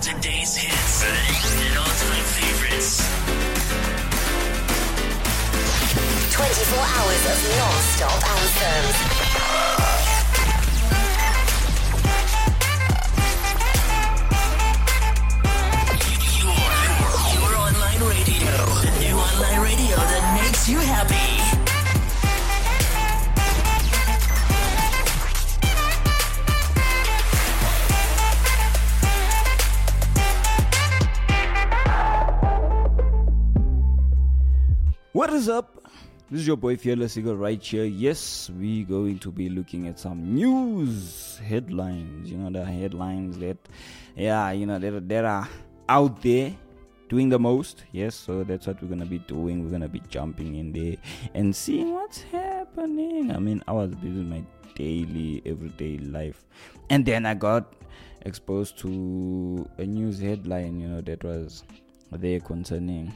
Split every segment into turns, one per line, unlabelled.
today's hits and all-time favorites.
24 hours of non-stop anthems.
Your, your online radio. The new online radio that makes you happy.
What is up? This is your boy Fearless Eagle right here. Yes, we're going to be looking at some news headlines. You know, the headlines that, yeah, you know, that, that are out there doing the most. Yes, so that's what we're going to be doing. We're going to be jumping in there and seeing what's happening. I mean, I was busy my daily, everyday life. And then I got exposed to a news headline, you know, that was there concerning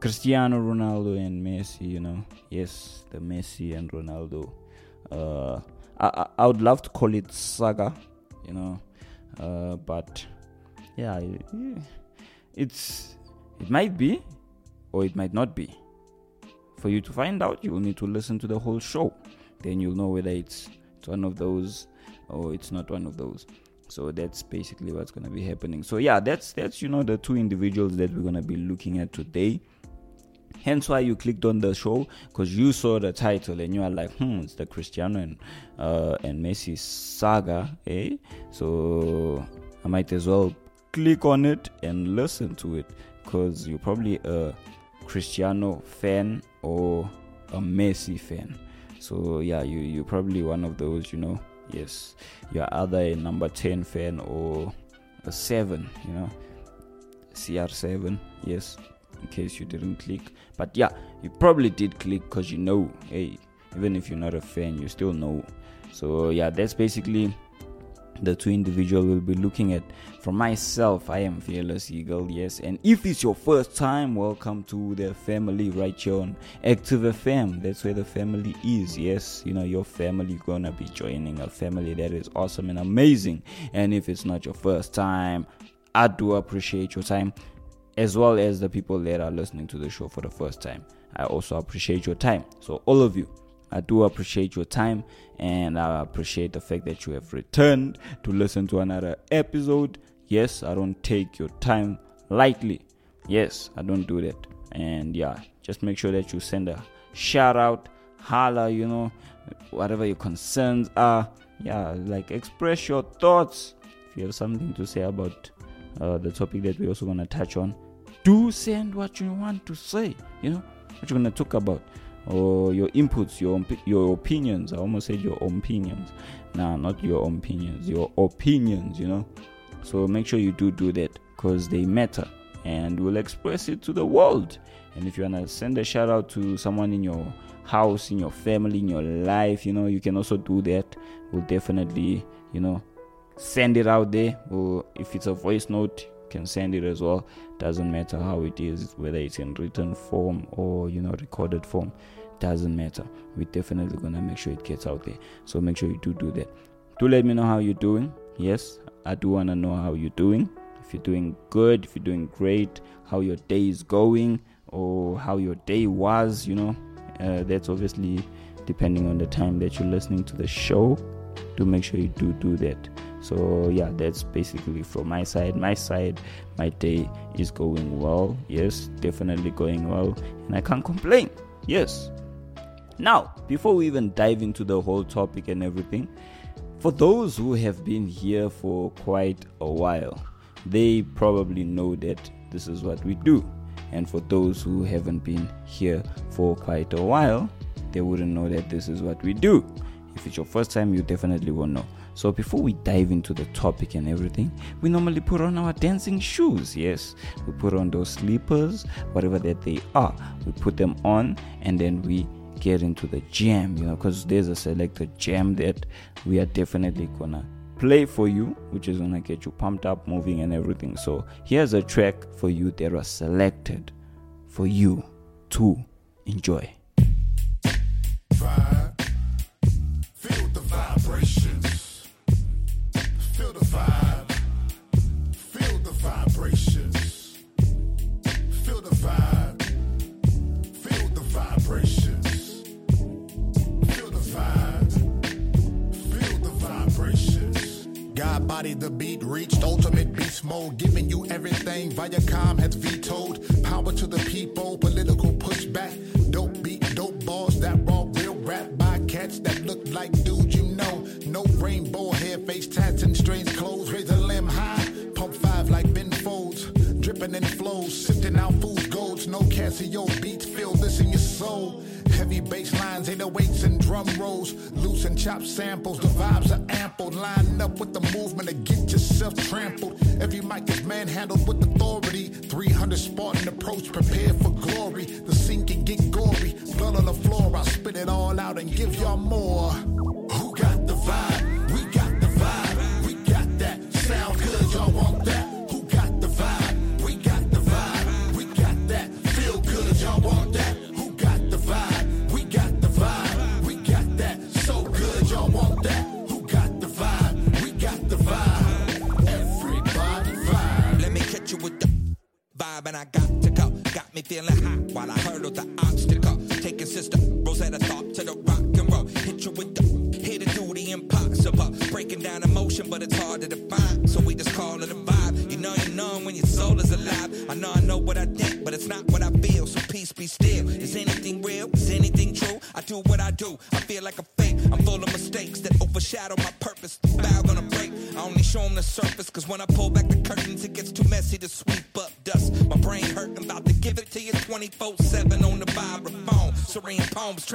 Cristiano Ronaldo and Messi, you know. Yes, the Messi and Ronaldo. Uh, I, I, would love to call it saga, you know. Uh, but yeah, it- yeah, it's it might be or it might not be. For you to find out, you will need to listen to the whole show. Then you'll know whether it's it's one of those or it's not one of those. So that's basically what's gonna be happening. So yeah, that's that's you know the two individuals that we're gonna be looking at today. Hence why you clicked on the show because you saw the title and you are like, hmm, it's the Cristiano and uh, and Messi saga, eh? So I might as well click on it and listen to it because you're probably a Cristiano fan or a Messi fan. So yeah, you you're probably one of those, you know. Yes, you're either a number ten fan or a seven, you know. CR7, yes, in case you didn't click. But yeah, you probably did click because you know, hey, even if you're not a fan, you still know. So yeah, that's basically the two individual we'll be looking at. For myself, I am Fearless Eagle, yes. And if it's your first time, welcome to the family right here on Active FM. That's where the family is, yes. You know, your family gonna be joining a family that is awesome and amazing. And if it's not your first time, I do appreciate your time as well as the people that are listening to the show for the first time. I also appreciate your time. So, all of you, I do appreciate your time and I appreciate the fact that you have returned to listen to another episode. Yes, I don't take your time lightly. Yes, I don't do that. And yeah, just make sure that you send a shout out, holla, you know, whatever your concerns are. Yeah, like express your thoughts. If you have something to say about uh, the topic that we're also going to touch on, do send what you want to say, you know, what you're going to talk about, or your inputs, your your opinions. I almost said your opinions. Nah, not your opinions, your opinions, you know. So make sure you do do that because they matter and we'll express it to the world. And if you want to send a shout out to someone in your house, in your family, in your life, you know, you can also do that. We'll definitely, you know, send it out there or if it's a voice note can send it as well. Doesn't matter how it is whether it's in written form or you know recorded form doesn't matter. We're definitely gonna make sure it gets out there. So make sure you do do that. Do let me know how you're doing. Yes i do want to know how you're doing. If you're doing good if you're doing great how your day is going or how your day was you know. Uh, that's obviously depending on the time that you're listening to the show do make sure you do do that. So yeah that's basically from my side. My side my day is going well. Yes definitely going well. And i can't complain. Yes. Now before we even dive into the whole topic and everything for those who have been here for quite a while they probably know that this is what we do. And for those who haven't been here for quite a while they wouldn't know that this is what we do if it's your first time, you definitely won't know. So, before we dive into the topic and everything, we normally put on our dancing shoes. Yes, we put on those slippers, whatever that they are. We put them on and then we get into the jam, you know, because there's a selected jam that we are definitely gonna play for you, which is gonna get you pumped up, moving, and everything. So, here's a track for you that was selected for you to enjoy.
Giving you everything Viacom has vetoed. Power to the people, political pushback, dope beat, dope bars that raw real rap by cats that look like dudes you know. No rainbow hair, face tats and strange clothes, raise a limb high, pump five like Ben Folds, dripping in flows, sifting out food golds, no Casio beats, feel this in your soul. Heavy bass lines, 808s and drum rolls, loose and chop samples. The vibes are
feeling hot while I hurdle the obstacle. Taking sister Rosetta Tharpe Poems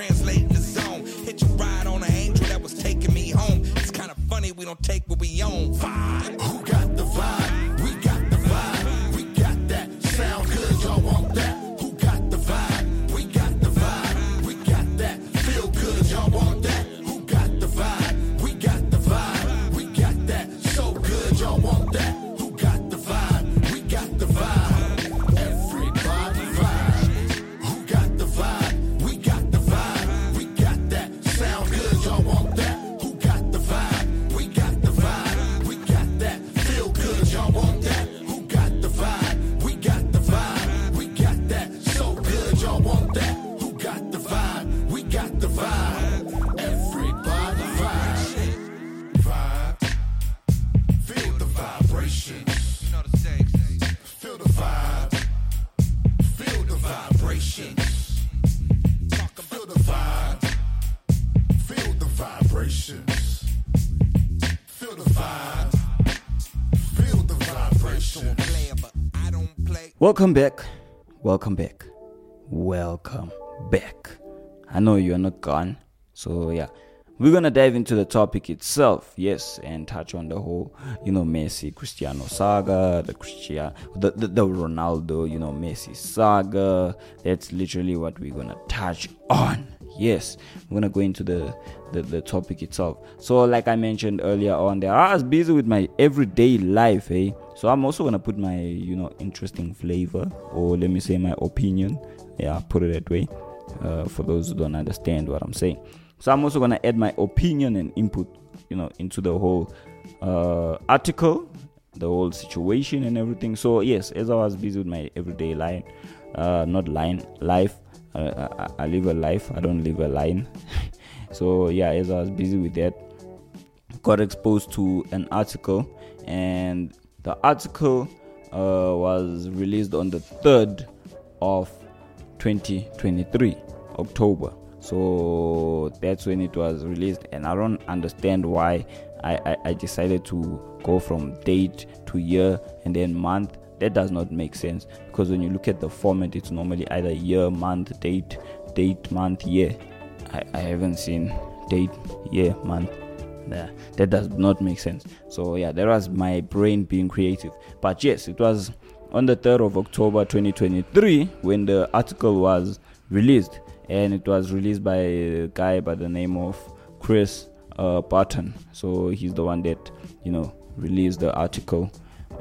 Welcome back. Welcome back. Welcome back. I know you're not gone. So, yeah. We're going to dive into the topic itself, yes, and touch on the whole, you know, Messi Cristiano saga, the Cristiano, the, the, the Ronaldo, you know, Messi saga. That's literally what we're going to touch on. Yes, i'm gonna go into the, the the topic itself. So, like I mentioned earlier on, there I was busy with my everyday life, eh? So I'm also gonna put my you know interesting flavor, or let me say my opinion. Yeah, put it that way. Uh, for those who don't understand what I'm saying. So I'm also gonna add my opinion and input, you know, into the whole uh, article, the whole situation and everything. So yes, as I was busy with my everyday life, uh, not line life. Uh, I, I live a life. I don't live a line. so yeah, as I was busy with that, got exposed to an article, and the article uh, was released on the third of 2023 October. So that's when it was released, and I don't understand why I, I, I decided to go from date to year and then month. That does not make sense because when you look at the format, it's normally either year, month, date, date, month, year. I, I haven't seen date, year, month. Yeah, that does not make sense. So yeah, that was my brain being creative. But yes, it was on the 3rd of October 2023 when the article was released, and it was released by a guy by the name of Chris uh, Barton. So he's the one that you know released the article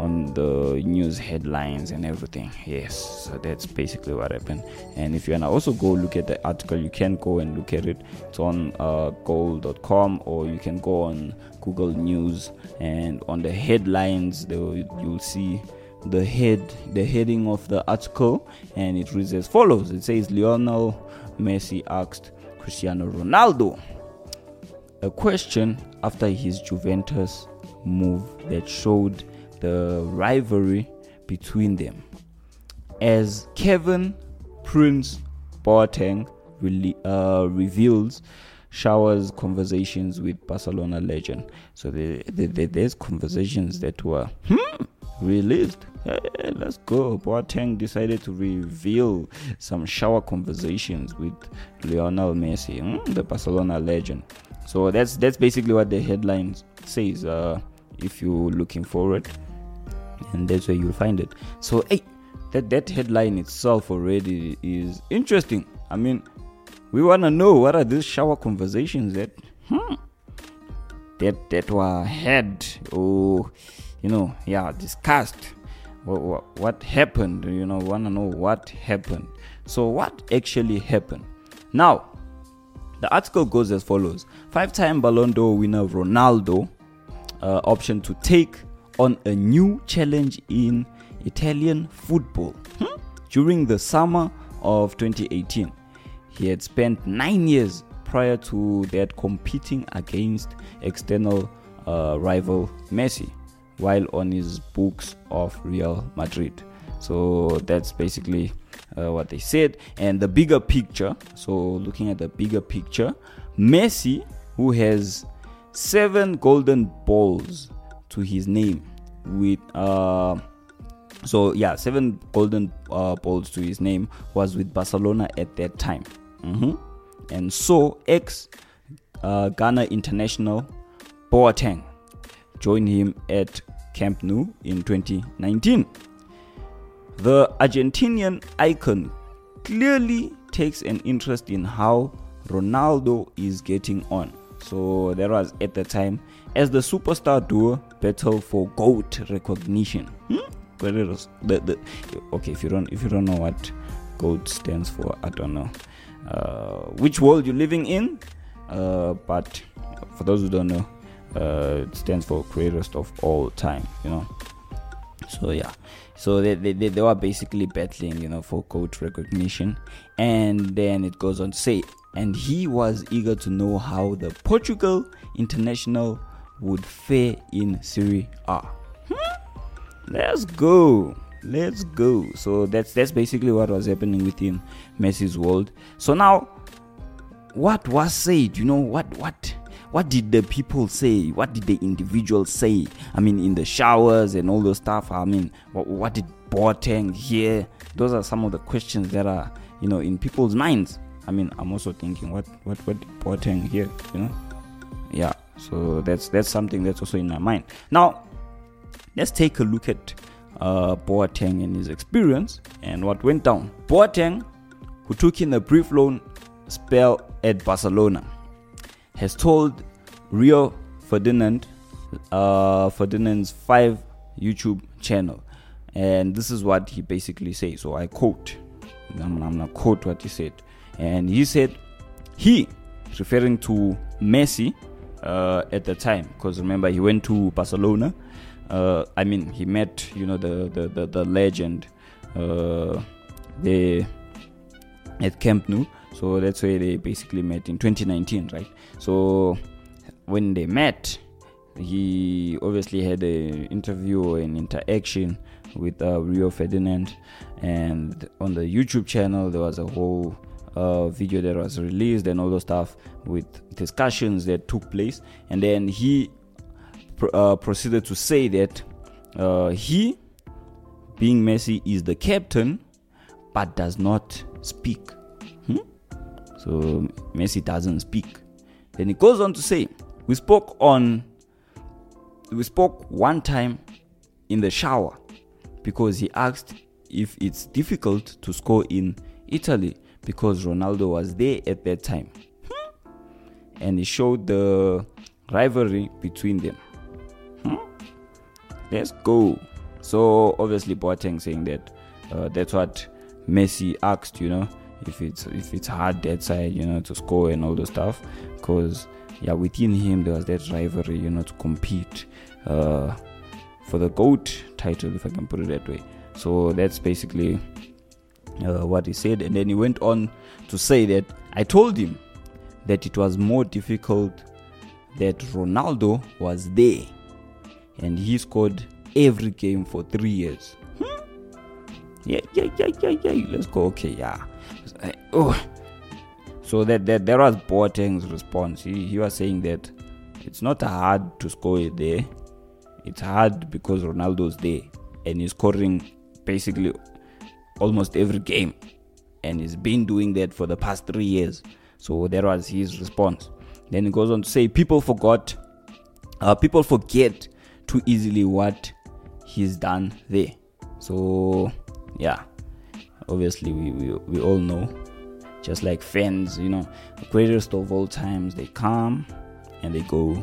on the news headlines and everything. Yes, so that's basically what happened. And if you wanna also go look at the article, you can go and look at it. It's on uh, goal.com or you can go on Google News and on the headlines, you'll see the head, the heading of the article, and it reads as follows: It says Lionel Messi asked Cristiano Ronaldo a question after his Juventus move that showed the rivalry between them. As Kevin Prince Boateng rele- uh, reveals Shower's conversations with Barcelona legend. So the, the, the, there's conversations that were hmm, released. Hey, let's go. Boateng decided to reveal some shower conversations with Lionel Messi, hmm, the Barcelona legend. So that's that's basically what the headline says. Uh, if you're looking for it, and that's where you'll find it. So hey, that that headline itself already is interesting. I mean, we wanna know what are these shower conversations that hmm, that that were had or you know yeah discussed. What, what, what happened? You know, wanna know what happened. So what actually happened? Now, the article goes as follows: Five-time Ballon d'Or winner Ronaldo uh, option to take on a new challenge in Italian football hmm? during the summer of 2018. He had spent nine years prior to that competing against external uh, rival Messi while on his books of Real Madrid. So that's basically uh, what they said. And the bigger picture so, looking at the bigger picture, Messi, who has seven golden balls to his name, with uh, so yeah, seven golden uh, balls to his name, was with Barcelona at that time. Mhm. And so, ex uh, Ghana international Boateng joined him at Camp Nou in 2019. The Argentinian icon clearly takes an interest in how Ronaldo is getting on. So that was at the time as the superstar duo battle for GOAT recognition. Hmm? The, the okay if you don't if you don't know what GOAT stands for, I don't know uh, which world you're living in. Uh, but for those who don't know, uh, it stands for greatest of all time. You know. So yeah, so they, they, they, they were basically battling, you know, for coach recognition, and then it goes on to say, and he was eager to know how the Portugal international would fare in Serie A. Hmm? Let's go. Let's go. So that's that's basically what was happening within Messi's world. So now, what was said? You know what what what did the people say? What did the individuals say? I mean, in the showers and all those stuff. I mean, what, what did Boateng hear? Those are some of the questions that are you know in people's minds. I mean, I'm also thinking, what what what Boateng hear? You know, yeah. So that's that's something that's also in my mind. Now, let's take a look at uh, Boateng and his experience and what went down. Boateng, who took in a brief loan spell at Barcelona, has told Rio Ferdinand, uh, Ferdinand's five YouTube channel, and this is what he basically says. So I quote, I'm gonna quote what he said, and he said, he, referring to Messi uh, at the time, because remember he went to Barcelona. Uh, I mean, he met you know the the the, the legend, uh, the at Camp Nou. So that's where they basically met in 2019, right? So when they met, he obviously had an interview an interaction with uh, Rio Ferdinand, and on the YouTube channel there was a whole uh, video that was released and all those stuff with discussions that took place, and then he pr- uh, proceeded to say that uh, he, being Messi, is the captain, but does not speak. Hmm? So Messi doesn't speak. Then he goes on to say, "We spoke on, we spoke one time in the shower because he asked if it's difficult to score in Italy because Ronaldo was there at that time, Hmm? and he showed the rivalry between them. Hmm? Let's go. So obviously Boateng saying that uh, that's what Messi asked, you know, if it's if it's hard that side, you know, to score and all the stuff, because yeah, within him there was that rivalry, you know, to compete uh, for the goat title, if I can put it that way. So that's basically uh, what he said, and then he went on to say that I told him that it was more difficult that Ronaldo was there and he scored every game for three years. Hmm? Yeah, yeah, yeah, yeah, yeah. Let's go. Okay, yeah. Uh, oh. So that, that that was Boateng's response. He, he was saying that it's not hard to score there. It's hard because Ronaldo's there and he's scoring basically almost every game. And he's been doing that for the past three years. So that was his response. Then he goes on to say, people forgot, uh, people forget too easily what he's done there. So yeah, obviously we, we, we all know, just like fans, you know, the greatest of all times, they come and they go,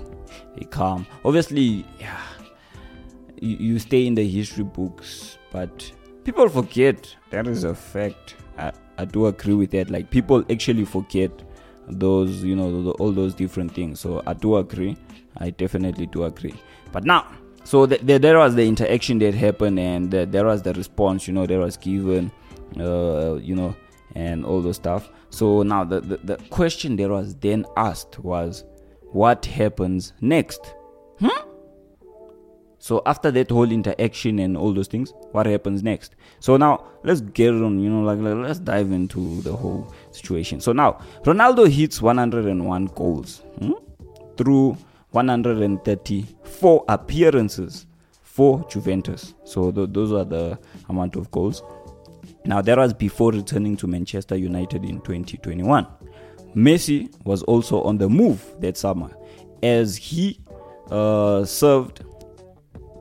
they come. Obviously, yeah, you, you stay in the history books, but people forget. That is a fact. I, I do agree with that. Like people actually forget those, you know, the, all those different things. So I do agree. I definitely do agree. But now, so the, the, there was the interaction that happened, and the, there was the response. You know, there was given, uh, you know, and all those stuff. So now the, the the question that was then asked was, what happens next? Hmm? So after that whole interaction and all those things, what happens next? So now let's get on, you know, like, like, let's dive into the whole situation. So now Ronaldo hits 101 goals hmm, through 134 appearances for Juventus. So th- those are the amount of goals. Now that was before returning to Manchester United in 2021. Messi was also on the move that summer as he uh, served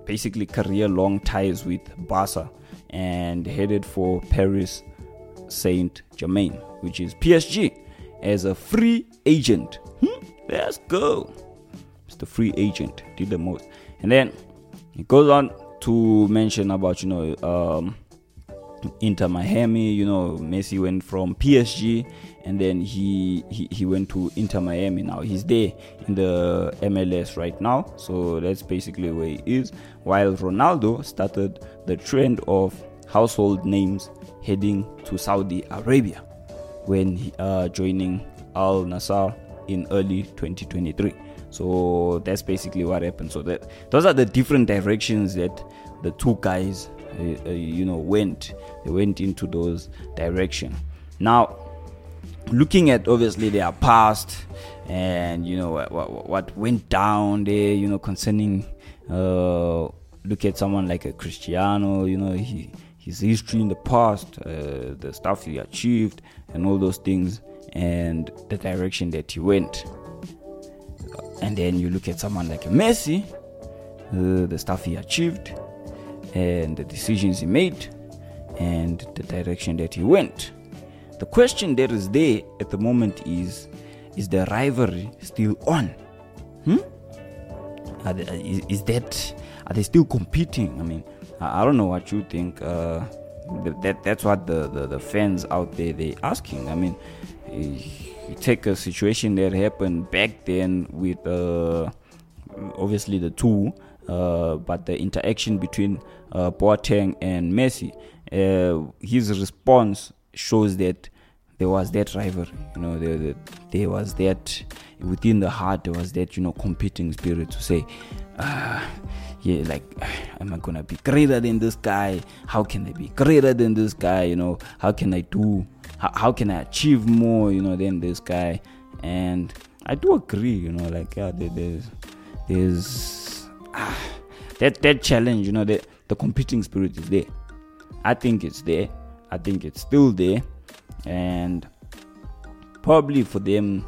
basically career long ties with Barca and headed for Paris Saint Germain, which is PSG, as a free agent. Hmm, let's go. It's the free agent, did the most. And then it goes on to mention about, you know, um, Inter Miami. You know, Messi went from PSG and then he, he he went to Inter Miami. Now he's there in the MLS right now, so that's basically where he is. While Ronaldo started the trend of household names heading to Saudi Arabia when he, uh, joining Al Nassr in early 2023. So that's basically what happened. So that those are the different directions that the two guys, uh, uh, you know, went. They went into those direction. Now, looking at obviously their past and you know what, what, went down there, you know, concerning. Uh, look at someone like a Cristiano, you know, he his history in the past, uh, the stuff he achieved, and all those things, and the direction that he went. And then you look at someone like a Messi, uh, the stuff he achieved, and the decisions he made, and the direction that he went. The question that is there at the moment is is the rivalry still on? Hmm? They, is, is, that are they still competing? I mean, I, I don't know what you think. Uh, that that's what the, the, the fans out there they asking. I mean, you take a situation that happened back then with uh, obviously the two, uh, but the interaction between uh, Boateng and Messi, uh, his response shows that there was that rivalry. You know, there, there, there, was that within the heart. There was that you know competing spirit to say, uh, yeah, like, am I gonna be greater than this guy? How can I be greater than this guy? You know, how can I do? How, how can I achieve more? You know, than this guy? And I do agree. You know, like yeah, there, there's there's ah, that that challenge. You know, the the competing spirit is there. I think it's there. I think it's still there. And probably for them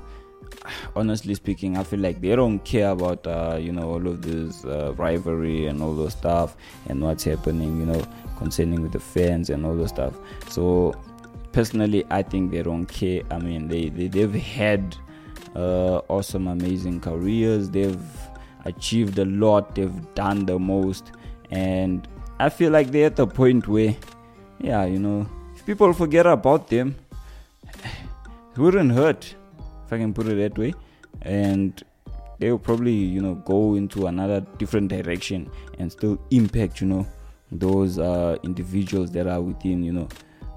honestly speaking i feel like they don't care about uh, you know all of this uh, rivalry and all those stuff and what's happening you know concerning with the fans and all those stuff. So personally i think they don't care. I mean they, they they've had uh, awesome amazing careers. They've achieved a lot. They've done the most and i feel like they're at the point where yeah you know if people forget about them it wouldn't hurt if I can put it that way, and they will probably you know go into another different direction and still impact you know those uh, individuals that are within you know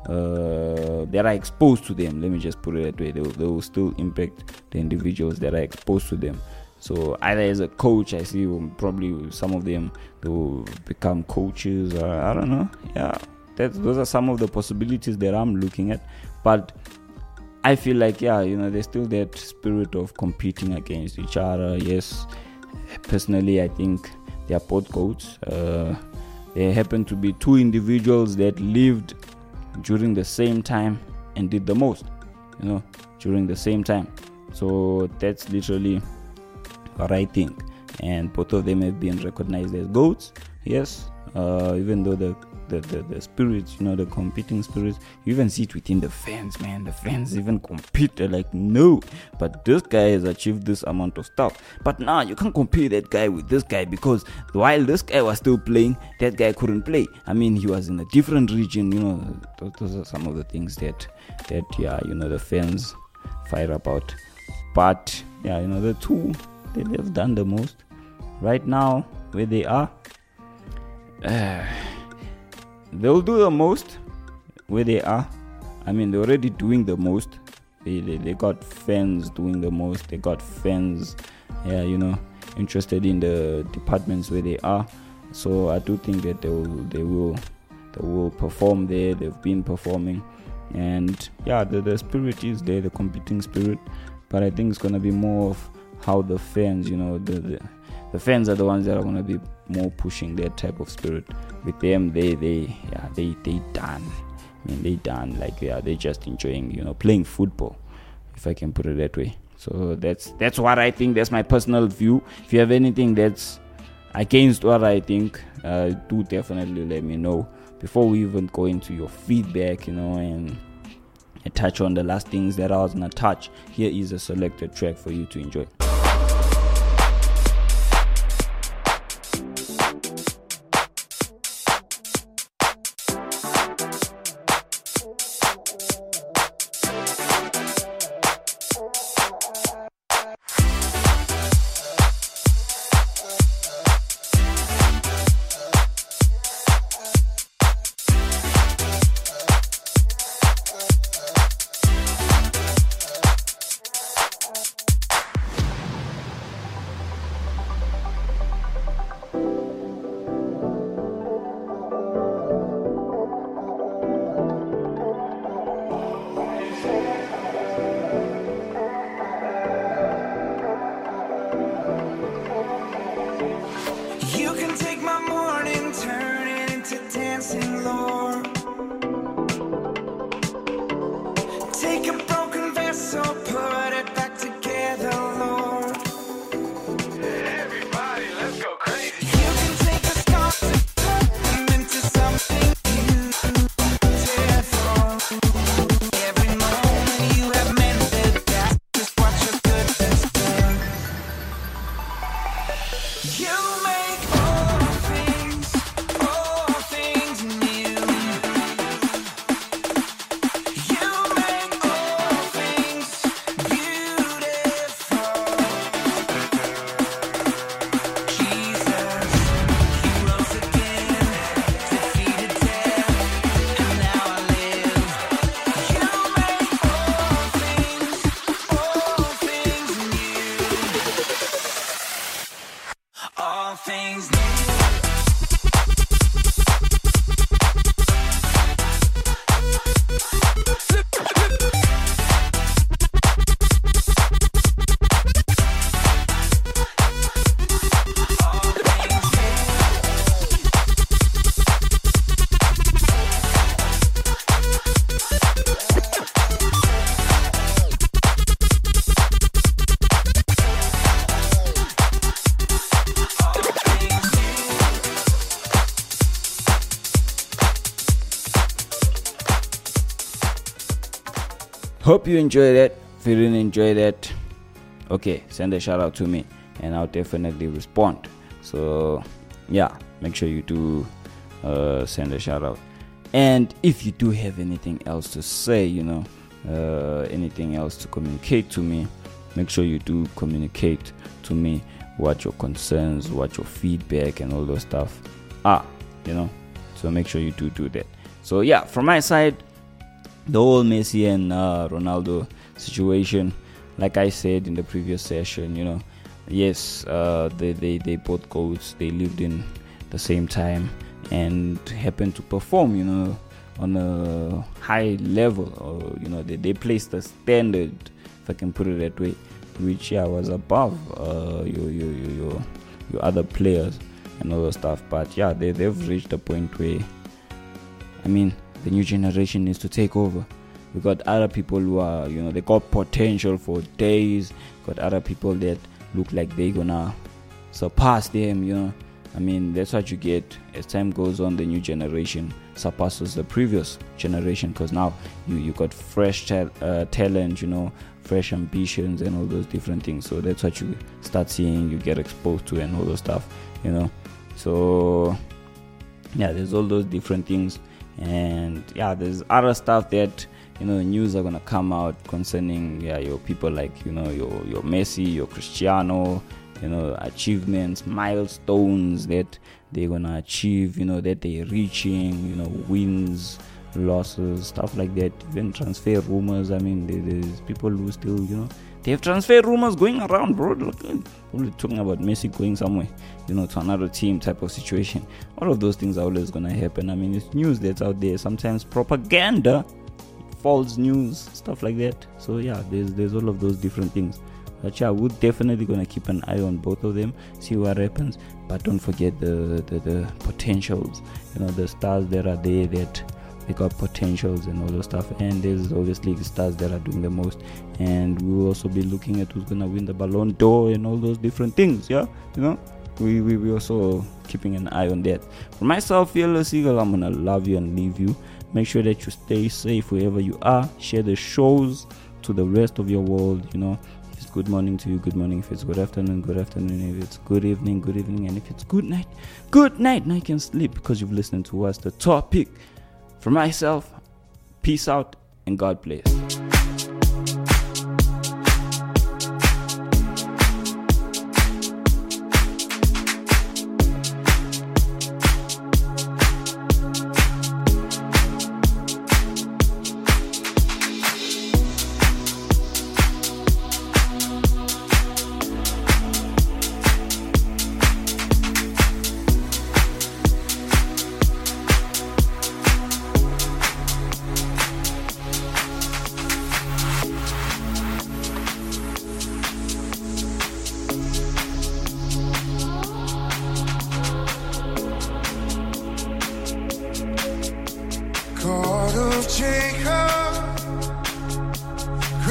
uh, that are exposed to them. Let me just put it that way. They will, they will still impact the individuals that are exposed to them. So either as a coach, I see um, probably some of them will become coaches, or I don't know. Yeah, that those are some of the possibilities that I'm looking at. But I feel like yeah, you know, there's still that spirit of competing against each other. Yes, personally, I think they are both goats. Uh, there happen to be two individuals that lived during the same time and did the most, you know, during the same time. So that's literally think. And both of them have been recognized as goats. Yes, uh, even though the the, the, the spirits, you know, the competing spirits. You even see it within the fans, man. The fans even compete. They're like, no, but this guy has achieved this amount of stuff. But now you can't compare that guy with this guy because while this guy was still playing, that guy couldn't play. I mean, he was in a different region. You know, those, are some of the things that that yeah, you know, the fans fight about. But yeah, you know, the two they've done the most. Right now, where they are. Uh, they'll do the most where they are. I mean, they're already doing the most. They, they, they got fans doing the most. They got fans, yeah, you know, interested in the departments where they are. So I do think that they will they will they will perform there. They've been performing, and yeah, the, the spirit is there, the competing spirit. But I think it's gonna be more of how the fans, you know, the, the the fans are the ones that are gonna be more pushing that type of spirit. With them, they they yeah they they done. I mean they done like yeah they just enjoying you know playing football, if I can put it that way. So that's that's what I think. That's my personal view. If you have anything that's against what I think, uh, do definitely let me know before we even go into your feedback. You know and. Touch on the last things that I was gonna touch. Here is a selected track for you to enjoy. Hope you enjoy it. If you didn't enjoy that, okay, send a shout out to me and I'll definitely respond. So, yeah, make sure you do uh, send a shout out. And if you do have anything else to say, you know, uh, anything else to communicate to me, make sure you do communicate to me what your concerns, what your feedback, and all those stuff are, you know. So make sure you do do that. So, yeah, from my side, the whole Messi and uh, Ronaldo situation, like I said in the previous session, you know, yes, uh, they, they they both goats. They lived in the same time and happened to perform. You know, on a high level, or you know, they they placed a standard, if I can put it that way, which yeah was above uh, your, your your your your other players and all the stuff. But yeah, they they've reached a point where, I mean, the new generation needs to take over. We got other people who are, you know, they got potential for days. Got other people that look like they're gonna surpass them. You know, I mean, that's what you get as time goes on. The new generation surpasses the previous generation because now you you got fresh ta- uh, talent. You know, fresh ambitions and all those different things. So that's what you start seeing. You get exposed to and all those stuff. You know, so yeah, there's all those different things, and yeah, there's other stuff that you know news are gonna come out concerning yeah your people like you know your your Messi, your Cristiano, you know achievements, milestones that they're gonna achieve, you know that they're reaching, you know wins, losses, stuff like that. Even transfer rumors. I mean, there's people who still you know they have transfer rumors going around, bro. Look, probably talking about Messi going somewhere, you know, to another team type of situation. All of those things are always gonna happen. I mean, it's news that's out there. Sometimes propaganda, false news, stuff like that. So yeah, there's there's all of those different things. But yeah, we're definitely gonna keep an eye on both of them, see what happens. But don't forget the the, the potentials, you know, the stars that are there that they got potentials and all those stuff. And there's obviously the stars that are doing the most. And we will also be looking at who's gonna win the Ballon d'Or and all those different things. Yeah, you know, we we we also keeping an eye on that. For myself, Fearless Eagle, I'm gonna love you and leave you. Make sure that you stay safe wherever you are. Share the shows to the rest of your world. You know, good morning to you, good morning. If it's good afternoon, good afternoon. If it's good evening, good evening. And if it's good night, good night. Now you can sleep because you've listened to us. The topic. For myself, peace out and God bless.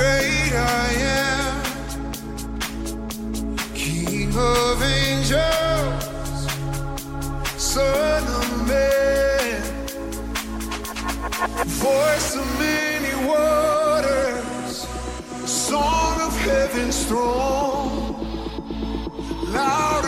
Great I am, King of angels, Son of man, voice of many waters, song of heaven's throne, louder